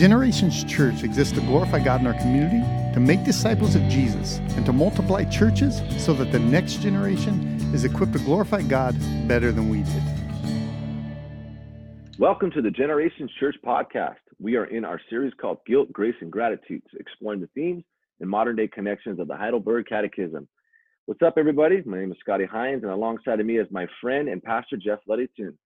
Generations Church exists to glorify God in our community, to make disciples of Jesus, and to multiply churches so that the next generation is equipped to glorify God better than we did. Welcome to the Generations Church podcast. We are in our series called Guilt, Grace, and Gratitude, exploring the themes and modern day connections of the Heidelberg Catechism. What's up, everybody? My name is Scotty Hines, and alongside of me is my friend and pastor Jeff Ludington,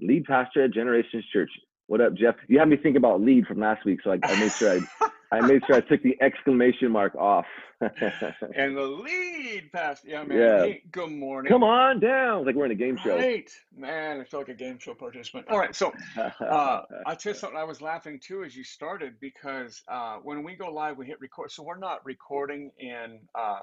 lead pastor at Generations Church. What up, Jeff? You had me think about lead from last week, so I, I made sure I I made sure I took the exclamation mark off. and the lead pass. Yeah, man. Yeah. Hey, good morning. Come on down, like we're in a game show. Great. Man, I feel like a game show participant. All right, so uh, I'll tell you something. I was laughing too as you started because uh, when we go live, we hit record. So we're not recording in uh,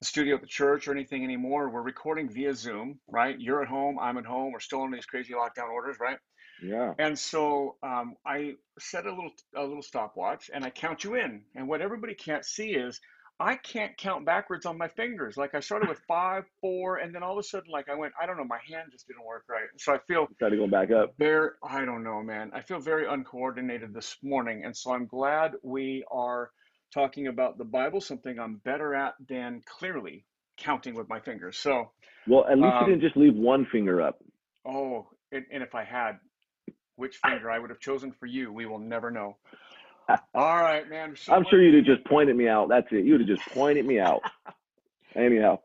the studio at the church or anything anymore. We're recording via Zoom, right? You're at home, I'm at home. We're still in these crazy lockdown orders, right? Yeah. And so um, I set a little a little stopwatch and I count you in. And what everybody can't see is I can't count backwards on my fingers. Like I started with five, four, and then all of a sudden, like I went, I don't know, my hand just didn't work right. So I feel Try to go back up. very, I don't know, man. I feel very uncoordinated this morning. And so I'm glad we are talking about the Bible, something I'm better at than clearly counting with my fingers. So, Well, at least um, you didn't just leave one finger up. oh, and, and if I had, which finger I would have chosen for you, we will never know. All right, man. So I'm sure you'd have just pointed me out. That's it. You would have just pointed me out. Anyhow,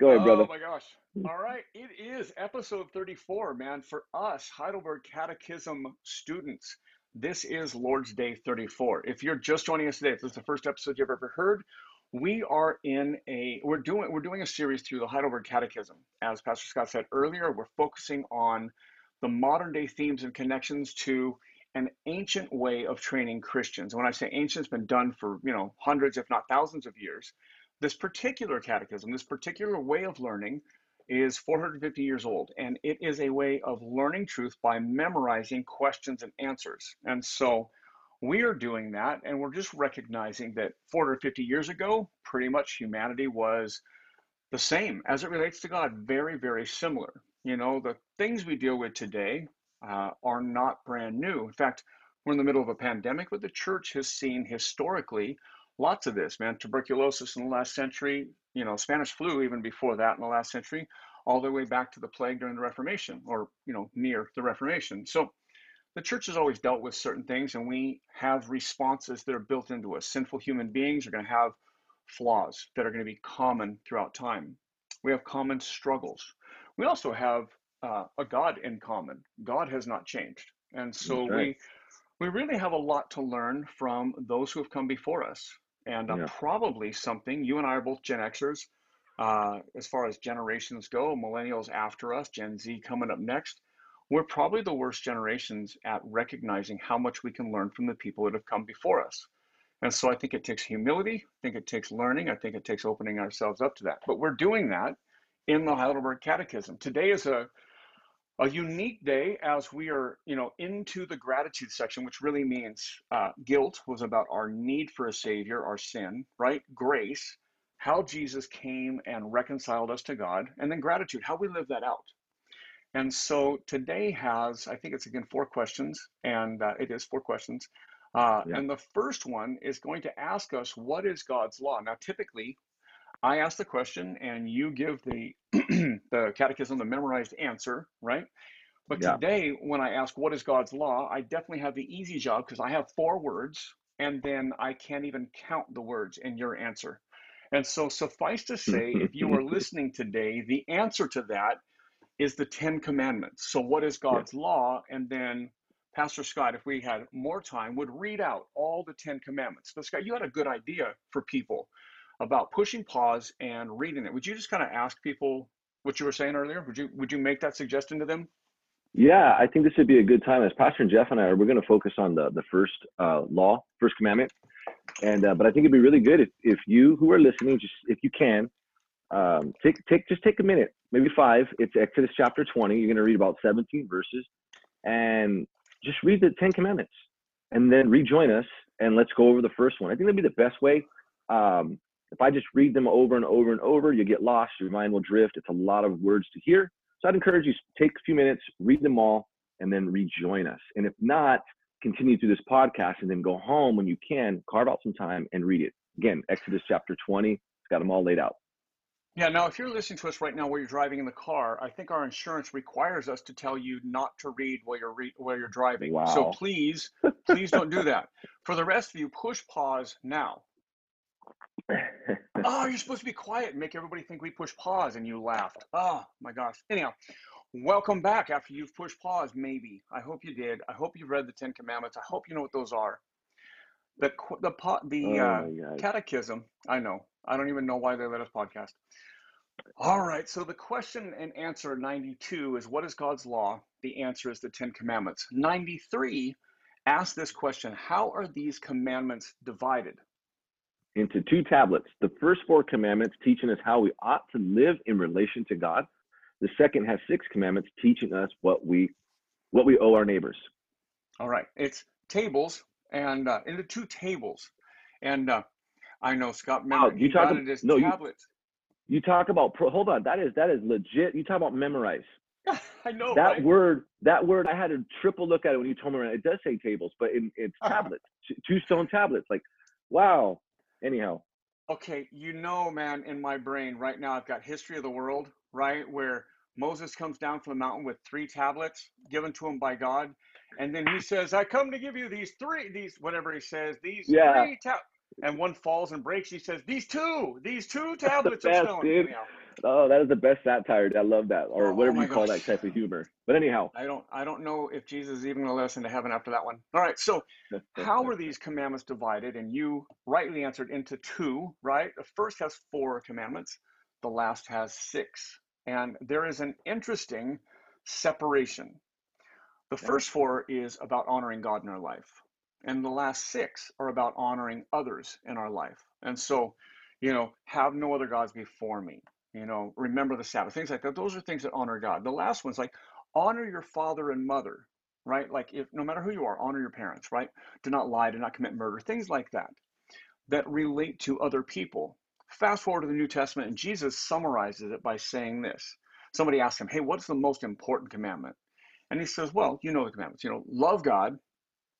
go ahead, brother. Oh my gosh. All right. It is episode 34, man. For us, Heidelberg Catechism students, this is Lord's Day 34. If you're just joining us today, if this is the first episode you've ever heard, we are in a we're doing we're doing a series through the Heidelberg Catechism. As Pastor Scott said earlier, we're focusing on the modern day themes and connections to an ancient way of training Christians. And when I say ancient, it's been done for, you know, hundreds, if not thousands of years. This particular catechism, this particular way of learning is 450 years old, and it is a way of learning truth by memorizing questions and answers. And so we are doing that, and we're just recognizing that 450 years ago, pretty much humanity was the same as it relates to God, very, very similar. You know, the things we deal with today uh, are not brand new. In fact, we're in the middle of a pandemic, but the church has seen historically lots of this, man. Tuberculosis in the last century, you know, Spanish flu even before that in the last century, all the way back to the plague during the Reformation or, you know, near the Reformation. So the church has always dealt with certain things, and we have responses that are built into us. Sinful human beings are going to have flaws that are going to be common throughout time. We have common struggles. We also have uh, a God in common. God has not changed, and so right. we we really have a lot to learn from those who have come before us, and uh, Yeah. probably something. You and I are both Gen Xers. Uh, as far as generations go, millennials after us, Gen Z coming up next, we're probably the worst generations at recognizing how much we can learn from the people that have come before us. And so I think it takes humility, I think it takes learning, I think it takes opening ourselves up to that. But we're doing that in the Heidelberg Catechism. Today is a a unique day as we are, you know, into the gratitude section, which really means uh, guilt was about our need for a savior, our sin, right? Grace, how Jesus came and reconciled us to God, and then gratitude, how we live that out. And so today has, I think it's again four questions, and uh, it is four questions. Uh, Yeah. and the first one is going to ask us, what is God's law? Now, typically, I ask the question, and you give the the catechism the memorized answer, right? But Yeah. today, when I ask what is God's law, I definitely have the easy job because I have four words, and then I can't even count the words in your answer. And so, suffice to say, if you are listening today, the answer to that is the Ten Commandments. So, what is God's law? And then Pastor Scott, if we had more time, would read out all the Ten Commandments. But Scott, you had a good idea for people about pushing pause and reading it. Would you just kind of ask people what you were saying earlier? Would you would you make that suggestion to them? Yeah, I think this would be a good time. As Pastor Jeff and I are, we're going to focus on the the first uh, law, first commandment, and uh, but I think it'd be really good if if you who are listening, just if you can, um, take take just take a minute, maybe five. It's Exodus chapter 20. You're going to read about 17 verses, and just read the Ten Commandments, and then rejoin us and let's go over the first one. I think that'd be the best way. Um, if I just read them over and over and over, you get lost. Your mind will drift. It's a lot of words to hear. So I'd encourage you to take a few minutes, read them all, and then rejoin us. And if not, continue through this podcast and then go home when you can, carve out some time and read it. Again, Exodus chapter 20, it's got them all laid out. Yeah, now if you're listening to us right now while you're driving in the car, I think our insurance requires us to tell you not to read while you're re- while you're driving. Wow. So please, please don't do that. For the rest of you, push pause now. Oh, you're supposed to be quiet and make everybody think we push pause and you laughed. Oh my gosh. Anyhow, welcome back after you've pushed pause, maybe. I hope you did. I hope you've read the Ten Commandments. I hope you know what those are. The the the oh uh, catechism. I know. I don't even know why they let us podcast. All right. So the question and answer 92 is what is God's law? The answer is the Ten Commandments. 93 asks this question How are these commandments divided? Into two tablets. The first four commandments teaching us how we ought to live in relation to God. The second has six commandments teaching us what we what we owe our neighbors. All right. It's tables and uh, into two tables. And uh, I know Scott, Wow, you talk got ab- no, you- tablets. You talk about pro, hold on, that is that is legit. You talk about memorize. I know, that right? word, that word, I had a triple look at it when you told me. It does say tables, but it, it's tablets, two stone tablets. Like, wow. Anyhow, Okay, you know, man, in my brain right now, I've got history of the world, right? Where Moses comes down from the mountain with three tablets given to him by God. And then he says, I come to give you these three, these, whatever he says, these Yeah. three tablets. And one falls and breaks. He says, These two, these two tablets best, stone. dude. Anyhow, oh, that is the best satire. I love that, or Oh, whatever my you call gosh. that type of humor. But anyhow, I don't, I don't know if Jesus is even going to let us into heaven after that one. All right, so how are these commandments divided? And you rightly answered into two, right? The first has four commandments, the last has six. And there is an interesting separation. The first four is about honoring God in our life, and the last six are about honoring others in our life. And so, you know, have no other gods before me. You know, remember the Sabbath, things like that. Those are things that honor God. The last one's like honor your father and mother, right? Like if no matter who you are, honor your parents, right? Do not lie, do not commit murder, things like that that relate to other people. Fast forward to the New Testament, and Jesus summarizes it by saying this. Somebody asked him, Hey, what's the most important commandment? And he says, Well, you know the commandments, you know, love God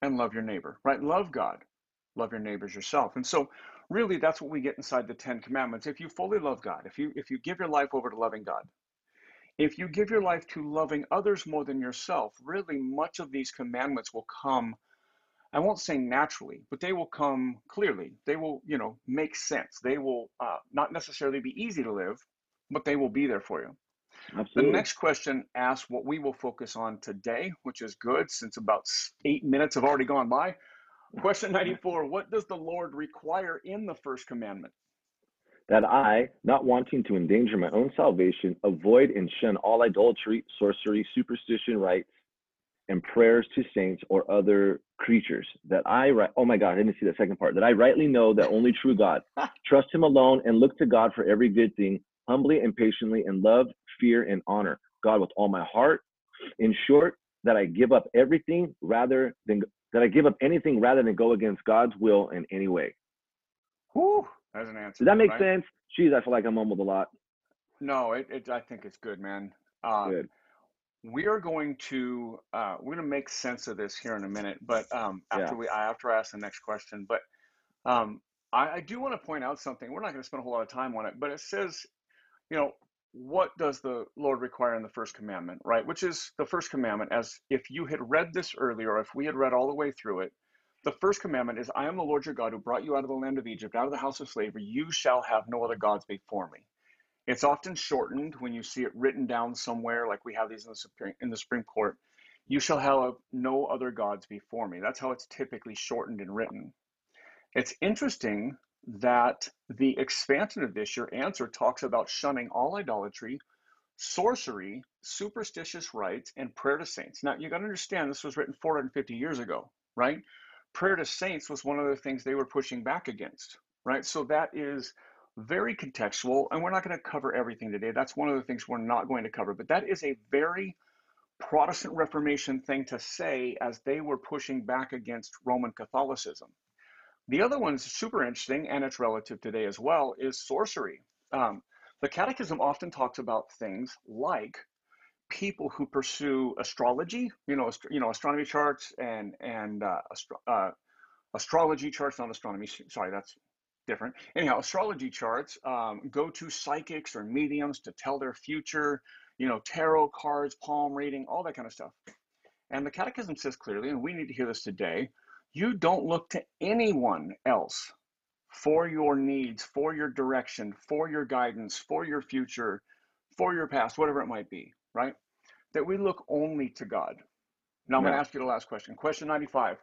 and love your neighbor, right? Love God, love your neighbors yourself. And so really that's what we get inside the Ten Commandments. If you fully love God, if you if you give your life over to loving God, if you give your life to loving others more than yourself, really much of these commandments will come I won't say naturally, but they will come clearly. They will, you know, make sense. They will uh, not necessarily be easy to live, but they will be there for you. Absolutely. The next question asks what we will focus on today, which is good since about eight minutes have already gone by. Question 94 What does the Lord require in the first commandment? that I, not wanting to endanger my own salvation, avoid and shun all idolatry, sorcery, superstition, rites, and prayers to saints or other creatures. That I, ri- oh my God, I didn't see the second part. That I rightly know that only true God, trust Him alone, and look to God for every good thing, humbly and patiently, and love, fear, and honor God with all my heart. In short, that I give up everything rather than that I give up anything rather than go against God's will in any way. Whew, that's an answer. Does that make right? sense? Jeez, I feel like I'm mumbled a lot. No, it, it, I think it's good, man. Uh, Good. we are going to uh, we're going to make sense of this here in a minute, but um, Yeah. after we I after I ask the next question, but um, I, I do want to point out something. We're not going to spend a whole lot of time on it, but it says, you know, what does the Lord require in the first commandment, right? Which is the first commandment. As if you had read this earlier, or if we had read all the way through it, the first commandment is, "I am the Lord your God who brought you out of the land of Egypt, out of the house of slavery. You shall have no other gods before me." It's often shortened when you see it written down somewhere, like we have these in the Supreme, in the Supreme Court. You shall have no other gods before me. That's how it's typically shortened and written. It's interesting that the expansion of this, your answer talks about shunning all idolatry, sorcery, superstitious rites, and prayer to saints. Now, you got to understand this was written 450 years ago, right? Prayer to saints was one of the things they were pushing back against, right? So that is very contextual, and we're not going to cover everything today. That's one of the things we're not going to cover, but that is a very Protestant Reformation thing to say as they were pushing back against Roman Catholicism. The other one's super interesting, and it's relative today as well, is sorcery. Um, the Catechism often talks about things like people who pursue astrology, you know, ast- you know, astronomy charts and and uh, astro- uh, astrology charts, not astronomy. Sorry, that's different. Anyhow, astrology charts um, go to psychics or mediums to tell their future. You know, tarot cards, palm reading, all that kind of stuff. And the Catechism says clearly, and we need to hear this today: you don't look to anyone else for your needs, for your direction, for your guidance, for your future, for your past, whatever it might be, right? That we look only to God. Now, I'm going to ask you the last question. Question 95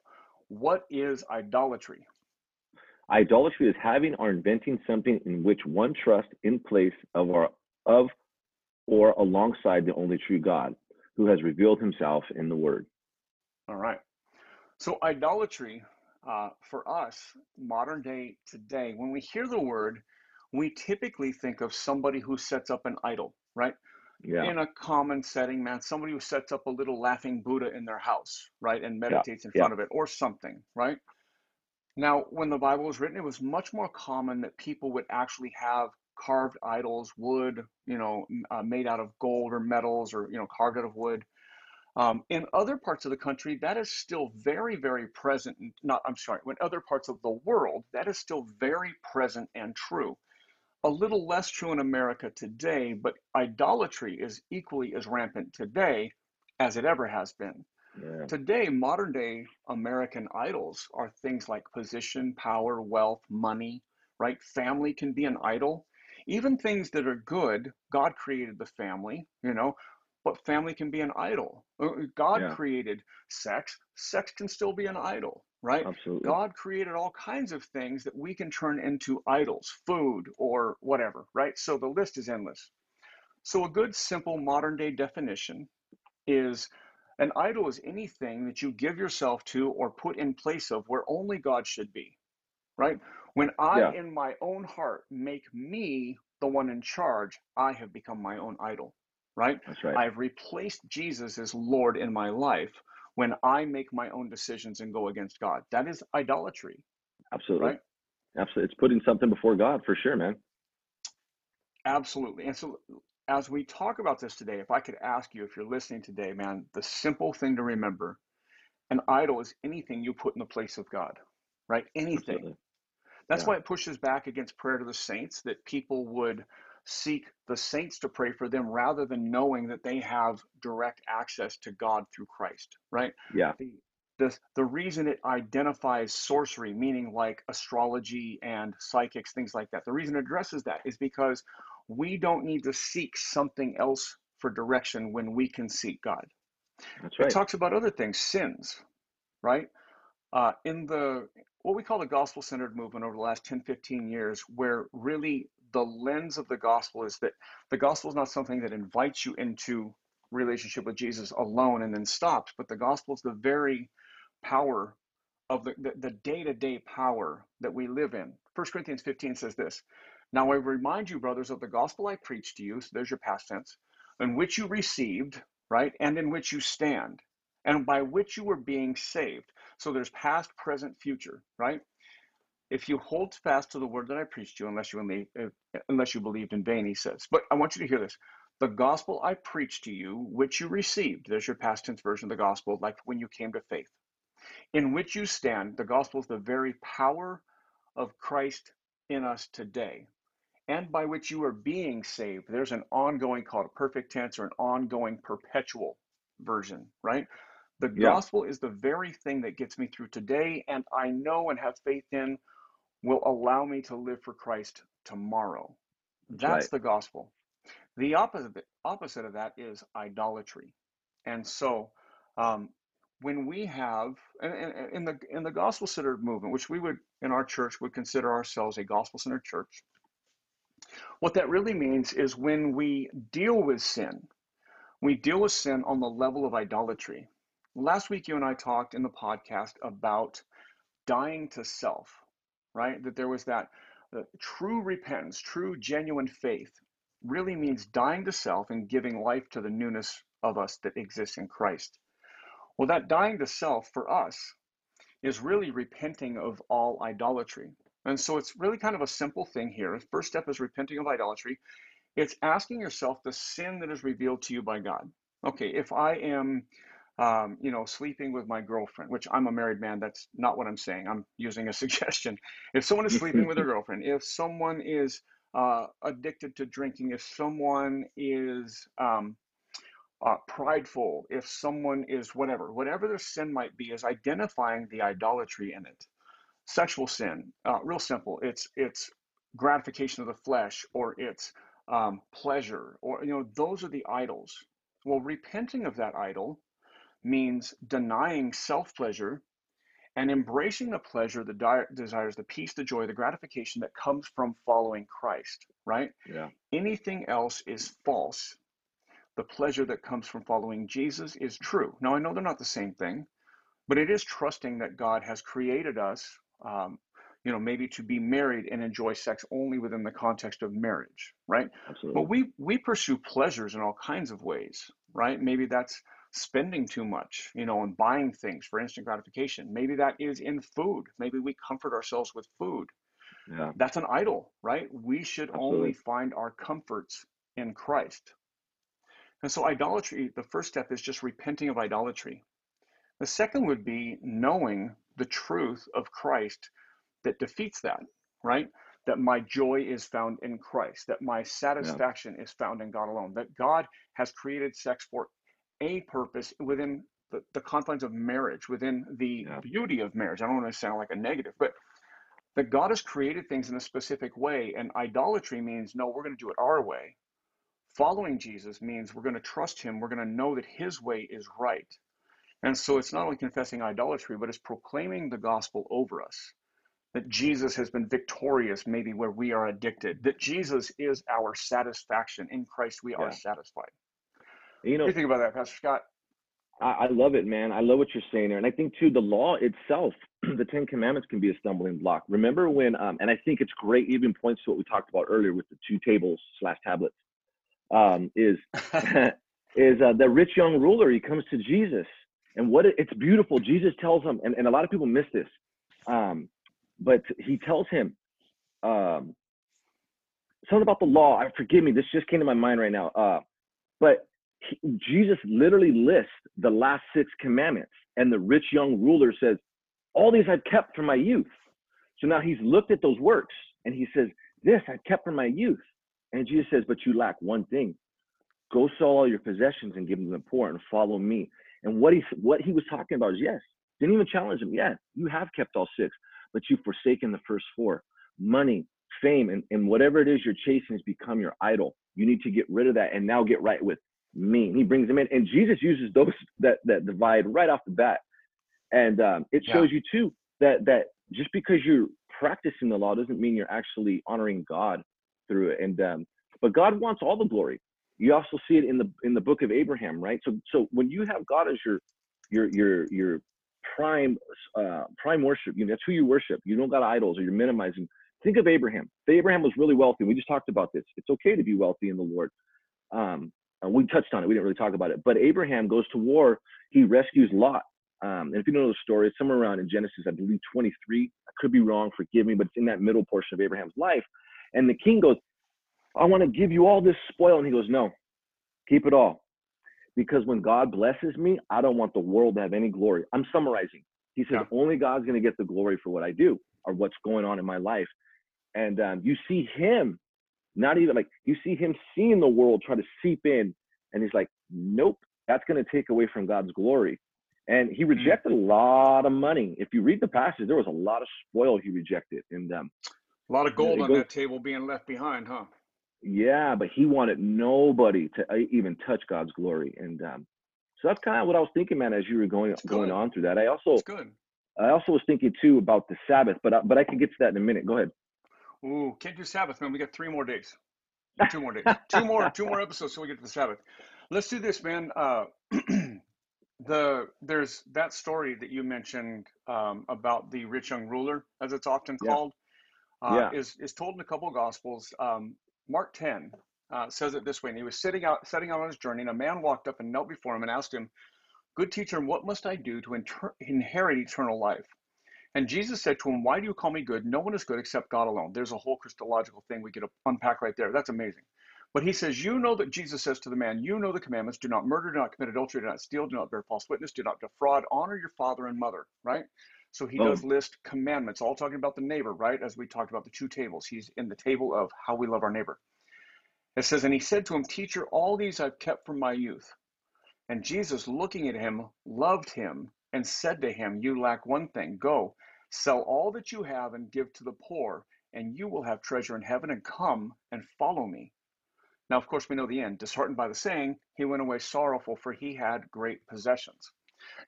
What is idolatry? Idolatry is having or inventing something in which one trusts in place of or of or alongside the only true God, who has revealed himself in the word. All right. So, idolatry uh, for us, modern day today, when we hear the word, we typically think of somebody who sets up an idol, right? Yeah. In a common setting, man, somebody who sets up a little laughing Buddha in their house, right? And Yeah. meditates in Yeah. front of it or something, right? Now, when the Bible was written, it was much more common that people would actually have carved idols, wood, you know, uh, made out of gold or metals or, you know, carved out of wood. Um, in other parts of the country, that is still very, very present. Not, I'm sorry, in other parts of the world, that is still very present and true. A little less true in America today, but idolatry is equally as rampant today as it ever has been. Yeah. Today, modern day American idols are things like position, power, wealth, money, right? Family can be an idol. Even things that are good, God created the family, you know, but family can be an idol. Uh, God Yeah. created sex, sex can still be an idol, right? Absolutely. God created all kinds of things that we can turn into idols, food or whatever, right? So the list is endless. So a good, simple modern day definition is an idol is anything that you give yourself to or put in place of where only God should be, right? When I, Yeah. in my own heart, make me the one in charge, I have become my own idol, right? That's right. I've replaced Jesus as Lord in my life when I make my own decisions and go against God. That is idolatry, Absolutely. right? Absolutely. It's putting something before God for sure, man. Absolutely. And so, as we talk about this today, if I could ask you, if you're listening today, man, the simple thing to remember an idol is anything you put in the place of God, right? Anything. Absolutely. That's Yeah. why it pushes back against prayer to the saints, that people would seek the saints to pray for them rather than knowing that they have direct access to God through Christ, right? Yeah. The, the, the reason it identifies sorcery, meaning like astrology and psychics, things like that, the reason it addresses that is because we don't need to seek something else for direction when we can seek God. That's right. It talks about other things, sins, right? Uh, in the what we call the gospel centered movement over the last 10, 15 years, where really the lens of the gospel is that the gospel is not something that invites you into relationship with Jesus alone and then stops, but the gospel is the very power of the, the, the day-to-day power that we live in. 1 Corinthians 15 says this. Now I remind you, brothers, of the gospel I preached to you, so there's your past tense, in which you received, right, and in which you stand, and by which you were being saved. So there's past, present, future, right? If you hold fast to the word that I preached to you, unless you uh, unless you believed in vain, he says. But I want you to hear this: the gospel I preached to you, which you received. There's your past tense version of the gospel, like when you came to faith, in which you stand. The gospel is the very power of Christ in us today, and by which you are being saved. There's an ongoing called a perfect tense or an ongoing perpetual version, right? The Yeah. gospel is the very thing that gets me through today, and I know and have faith in will allow me to live for Christ tomorrow. That's right. the gospel. The opposite opposite of that is idolatry. And so, um, when we have in, in, in the in the gospel centered movement, which we would in our church would consider ourselves a gospel centered church, what that really means is when we deal with sin, we deal with sin on the level of idolatry. Last week, you and I talked in the podcast about dying to self, right? That there was that uh, true repentance, true genuine faith really means dying to self and giving life to the newness of us that exists in Christ. Well, that dying to self for us is really repenting of all idolatry. And so it's really kind of a simple thing here. First step is repenting of idolatry. It's asking yourself the sin that is revealed to you by God. Okay, if I am, um, you know, sleeping with my girlfriend, which I'm a married man, that's not what I'm saying. I'm using a suggestion. If someone is sleeping with their girlfriend, if someone is uh, addicted to drinking, if someone is um, uh, prideful, if someone is whatever, whatever their sin might be, is identifying the idolatry in it. Sexual sin, uh, real simple. It's it's gratification of the flesh, or it's um, pleasure, or you know, those are the idols. Well, repenting of that idol means denying self pleasure and embracing the pleasure, the di- desires, the peace, the joy, the gratification that comes from following Christ. Right? Yeah. Anything else is false the pleasure that comes from following Jesus is true. Now, I know they're not the same thing, but it is trusting that God has created us, um, you know, maybe to be married and enjoy sex only within the context of marriage, right? Absolutely. But we we pursue pleasures in all kinds of ways, right? Maybe that's spending too much, you know, and buying things for instant gratification. Maybe that is in food. Maybe we comfort ourselves with food. Yeah. That's an idol, right? We should Absolutely. only find our comforts in Christ. And so, idolatry, the first step is just repenting of idolatry. The second would be knowing the truth of Christ that defeats that, right? That my joy is found in Christ, that my Yeah. satisfaction is found in God alone, that God has created sex for a purpose within the, the confines of marriage, within the Yeah. beauty of marriage. I don't want to sound like a negative, but that God has created things in a specific way, and idolatry means no, we're going to do it our way. Following Jesus means we're going to trust him, we're going to know that his way is right. And so it's not only confessing idolatry, but it's proclaiming the gospel over us. That Jesus has been victorious, maybe where we are addicted. That Jesus is our satisfaction. In Christ, we are satisfied. You know, What do you think about that, Pastor Scott? I, I love it, man. I love what you're saying there. And I think too, the law itself, the Ten Commandments can be a stumbling block. Remember when um, and I think it's great, even points to what we talked about earlier with the two tables slash tablets. Um, is is uh, the rich young ruler, he comes to Jesus. And what it, it's beautiful. Jesus tells him, and, and a lot of people miss this. Um, but he tells him, um, something about the law. I forgive me, this just came to my mind right now. Uh, but Jesus literally lists the last six commandments, and the rich young ruler says, "All these I've kept from my youth." So now he's looked at those works, and he says, "This I've kept from my youth." And Jesus says, "But you lack one thing. Go sell all your possessions and give them to the poor, and follow me." And what he what he was talking about is yes, didn't even challenge him. Yeah, you have kept all six, but you've forsaken the first four. Money, fame, and, and whatever it is you're chasing has become your idol. You need to get rid of that and now get right with me. And he brings them in, and Jesus uses those that that divide right off the bat, and um, it Yeah. shows you too that that just because you're practicing the law doesn't mean you're actually honoring God through it. And um, but God wants all the glory. You also see it in the in the book of Abraham, right? So so when you have God as your your your your prime uh, prime worship, you know, that's who you worship. You don't got idols or you're minimizing. Think of Abraham. Abraham was really wealthy. We just talked about this. It's okay to be wealthy in the Lord. Um, uh, we touched on it. We didn't really talk about it. But Abraham goes to war. He rescues Lot. Um, and if you know the story, it's somewhere around in Genesis, I believe 23. I could be wrong. Forgive me, but it's in that middle portion of Abraham's life. And the king goes, I want to give you all this spoil. And he goes, No, keep it all. Because when God blesses me, I don't want the world to have any glory. I'm summarizing. He says, Yeah. Only God's going to get the glory for what I do or what's going on in my life. And um, you see him, not even like, you see him seeing the world try to seep in. And he's like, Nope, that's going to take away from God's glory. And he rejected a lot of money. If you read the passage, there was a lot of spoil he rejected. And um, A lot of gold on that table being left behind, huh? yeah, but he wanted nobody to uh, even touch God's glory, and um, so that's kind of what I was thinking, man, as you were going going good. on through that. I also. I also was thinking too about the Sabbath, but I, but I can get to that in a minute. Go ahead. Ooh, can't do Sabbath, man. We got three more days. Two more days. Two more. Two more episodes so we get to the Sabbath. Let's do this, man. Uh, the there's that story that you mentioned um, about the rich young ruler, as it's often Yeah. called, uh, Yeah. is is told in a couple of Gospels. Um, Mark ten uh, says it this way: and he was sitting out setting out on his journey, and a man walked up and knelt before him and asked him, "Good teacher, what must I do to inter- inherit eternal life?" And Jesus said to him, Why do you call me good? No one is good except God alone. There's a whole Christological thing we could unpack right there. That's amazing. But he says, You know that Jesus says to the man, You know the commandments do not murder, do not commit adultery, do not steal, do not bear false witness, do not defraud, honor your father and mother, right? So he Oh. does list commandments, all talking about the neighbor, right? As we talked about the two tables. He's in the table of how we love our neighbor. It says, And he said to him, Teacher, all these I've kept from my youth. And Jesus, looking at him, loved him and said to him, You lack one thing. Go, sell all that you have and give to the poor, and you will have treasure in heaven, and come and follow me. Now, of course, we know the end. Disheartened by the saying, he went away sorrowful, for he had great possessions.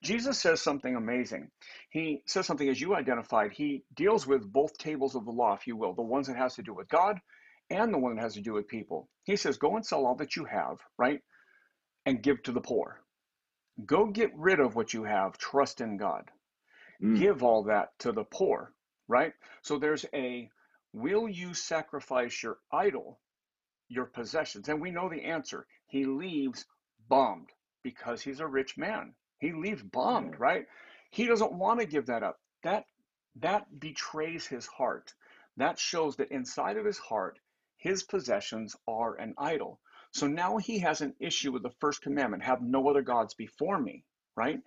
Jesus says something amazing. He says something, as you identified, he deals with both tables of the law, if you will, the ones that has to do with God and the one that has to do with people. He says, Go and sell all that you have, right? And give to the poor. Go get rid of what you have, trust in God. Mm. Give all that to the poor, right? So there's a will you sacrifice your idol, your possessions? And we know the answer. He leaves bummed because he's a rich man. He leaves bummed, right? He doesn't want to give that up. That that betrays his heart. That shows that inside of his heart, his possessions are an idol. So now he has an issue with the first commandment have no other gods before me, right?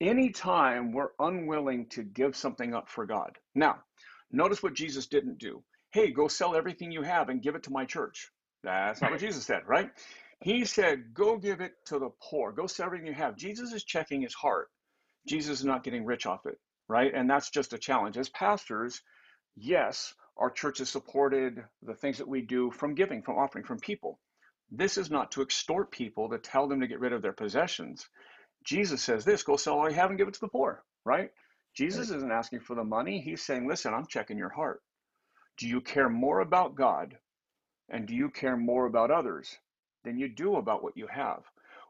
Anytime we're unwilling to give something up for God. Now, notice what Jesus didn't do. Hey, go sell everything you have and give it to my church. That's not what Jesus said, right? He said, go give it to the poor. Go sell everything you have. Jesus is checking his heart. Jesus is not getting rich off it, right? And that's just a challenge. As pastors, yes, our church has supported the things that we do from giving, from offering, from people. This is not to extort people to tell them to get rid of their possessions. Jesus says this go sell all you have and give it to the poor, right? Jesus isn't asking for the money. He's saying, listen, I'm checking your heart. Do you care more about God and do you care more about others than you do about what you have?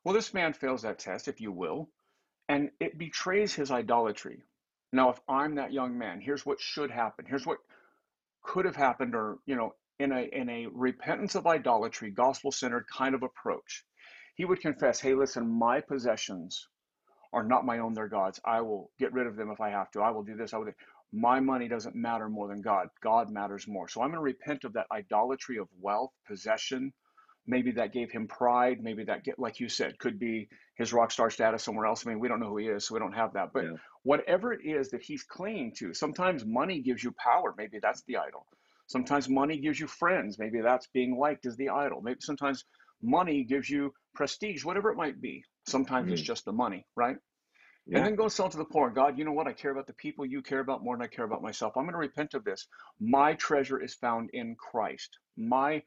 Well, this man fails that test, if you will, and it betrays his idolatry. Now, if I'm that young man, here's what should happen. Here's what could have happened, or, you know, in a, in a repentance of idolatry, gospel centered kind of approach. He would confess, hey, listen, my possessions are not my own, they're God's. I will get rid of them if I have to. I will do this. I will do. My money doesn't matter more than God. God matters more. So I'm going to repent of that idolatry of wealth, possession. Maybe that gave him pride. Maybe that, get, like you said, could be his rock star status somewhere else. I mean, we don't know who he is, so we don't have that. But Yeah. whatever it is that he's clinging to, sometimes money gives you power. Maybe that's the idol. Sometimes money gives you friends. Maybe that's being liked as the idol. Maybe sometimes money gives you prestige, whatever it might be. Sometimes it's Mm. just the money, right? Yeah. And then go sell to the poor. God, you know what? I care about the people you care about more than I care about myself. I'm going to repent of this. My treasure is found in Christ. My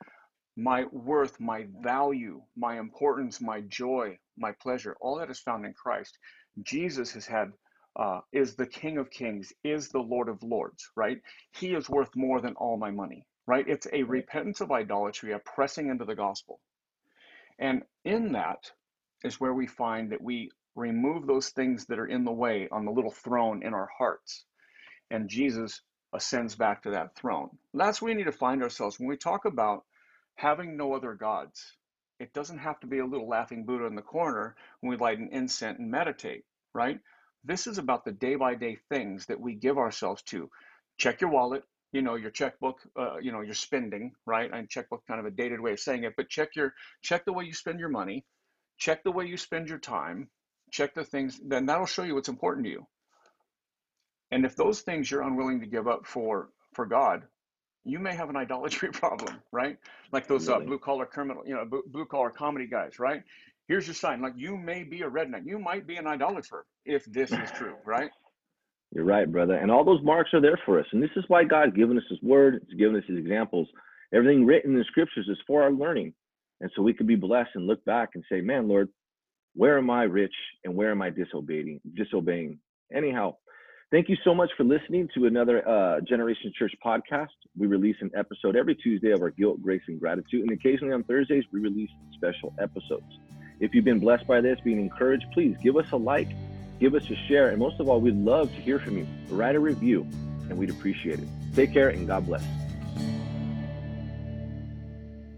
my worth, my value, my importance, my joy, my pleasure, all that is found in Christ. Jesus has had uh, is the King of Kings, is the Lord of Lords, right? He is worth more than all my money, right? It's a repentance of idolatry, a pressing into the gospel. And in that is where we find that we remove those things that are in the way on the little throne in our hearts. And Jesus ascends back to that throne. That's where we need to find ourselves. When we talk about having no other gods, it doesn't have to be a little laughing Buddha in the corner when we light an incense and meditate, right? This is about the day by day things that we give ourselves to. Check your wallet, you know, your checkbook, uh, you know, your spending, right? And checkbook kind of a dated way of saying it, but check your check the way you spend your money, check the way you spend your time, check the things, then that'll show you what's important to you. And if those things you're unwilling to give up for for God, you may have an idolatry problem, right? Like those uh, blue collar criminal, you know, blue collar comedy guys, right? Here's your sign. Like you may be a redneck, you might be an idolater if this is true, right? You're right, brother. And all those marks are there for us. And this is why God's given us His Word, He's given us His examples. Everything written in the Scriptures is for our learning. And so we can be blessed and look back and say, man, Lord, where am I rich and where am I disobeying? Disobeying. Anyhow, thank you so much for listening to another uh, Generation Church podcast. We release an episode every Tuesday of our guilt, grace, and gratitude. And occasionally on Thursdays, we release special episodes. If you've been blessed by this, being encouraged, please give us a like, give us a share, and most of all, we'd love to hear from you. Write a review, and we'd appreciate it. Take care, and God bless.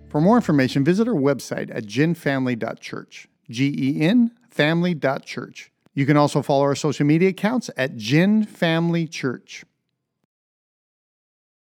For more information, visit our website at genfamily.church. G E N family.church. You can also follow our social media accounts at Gen Family Church.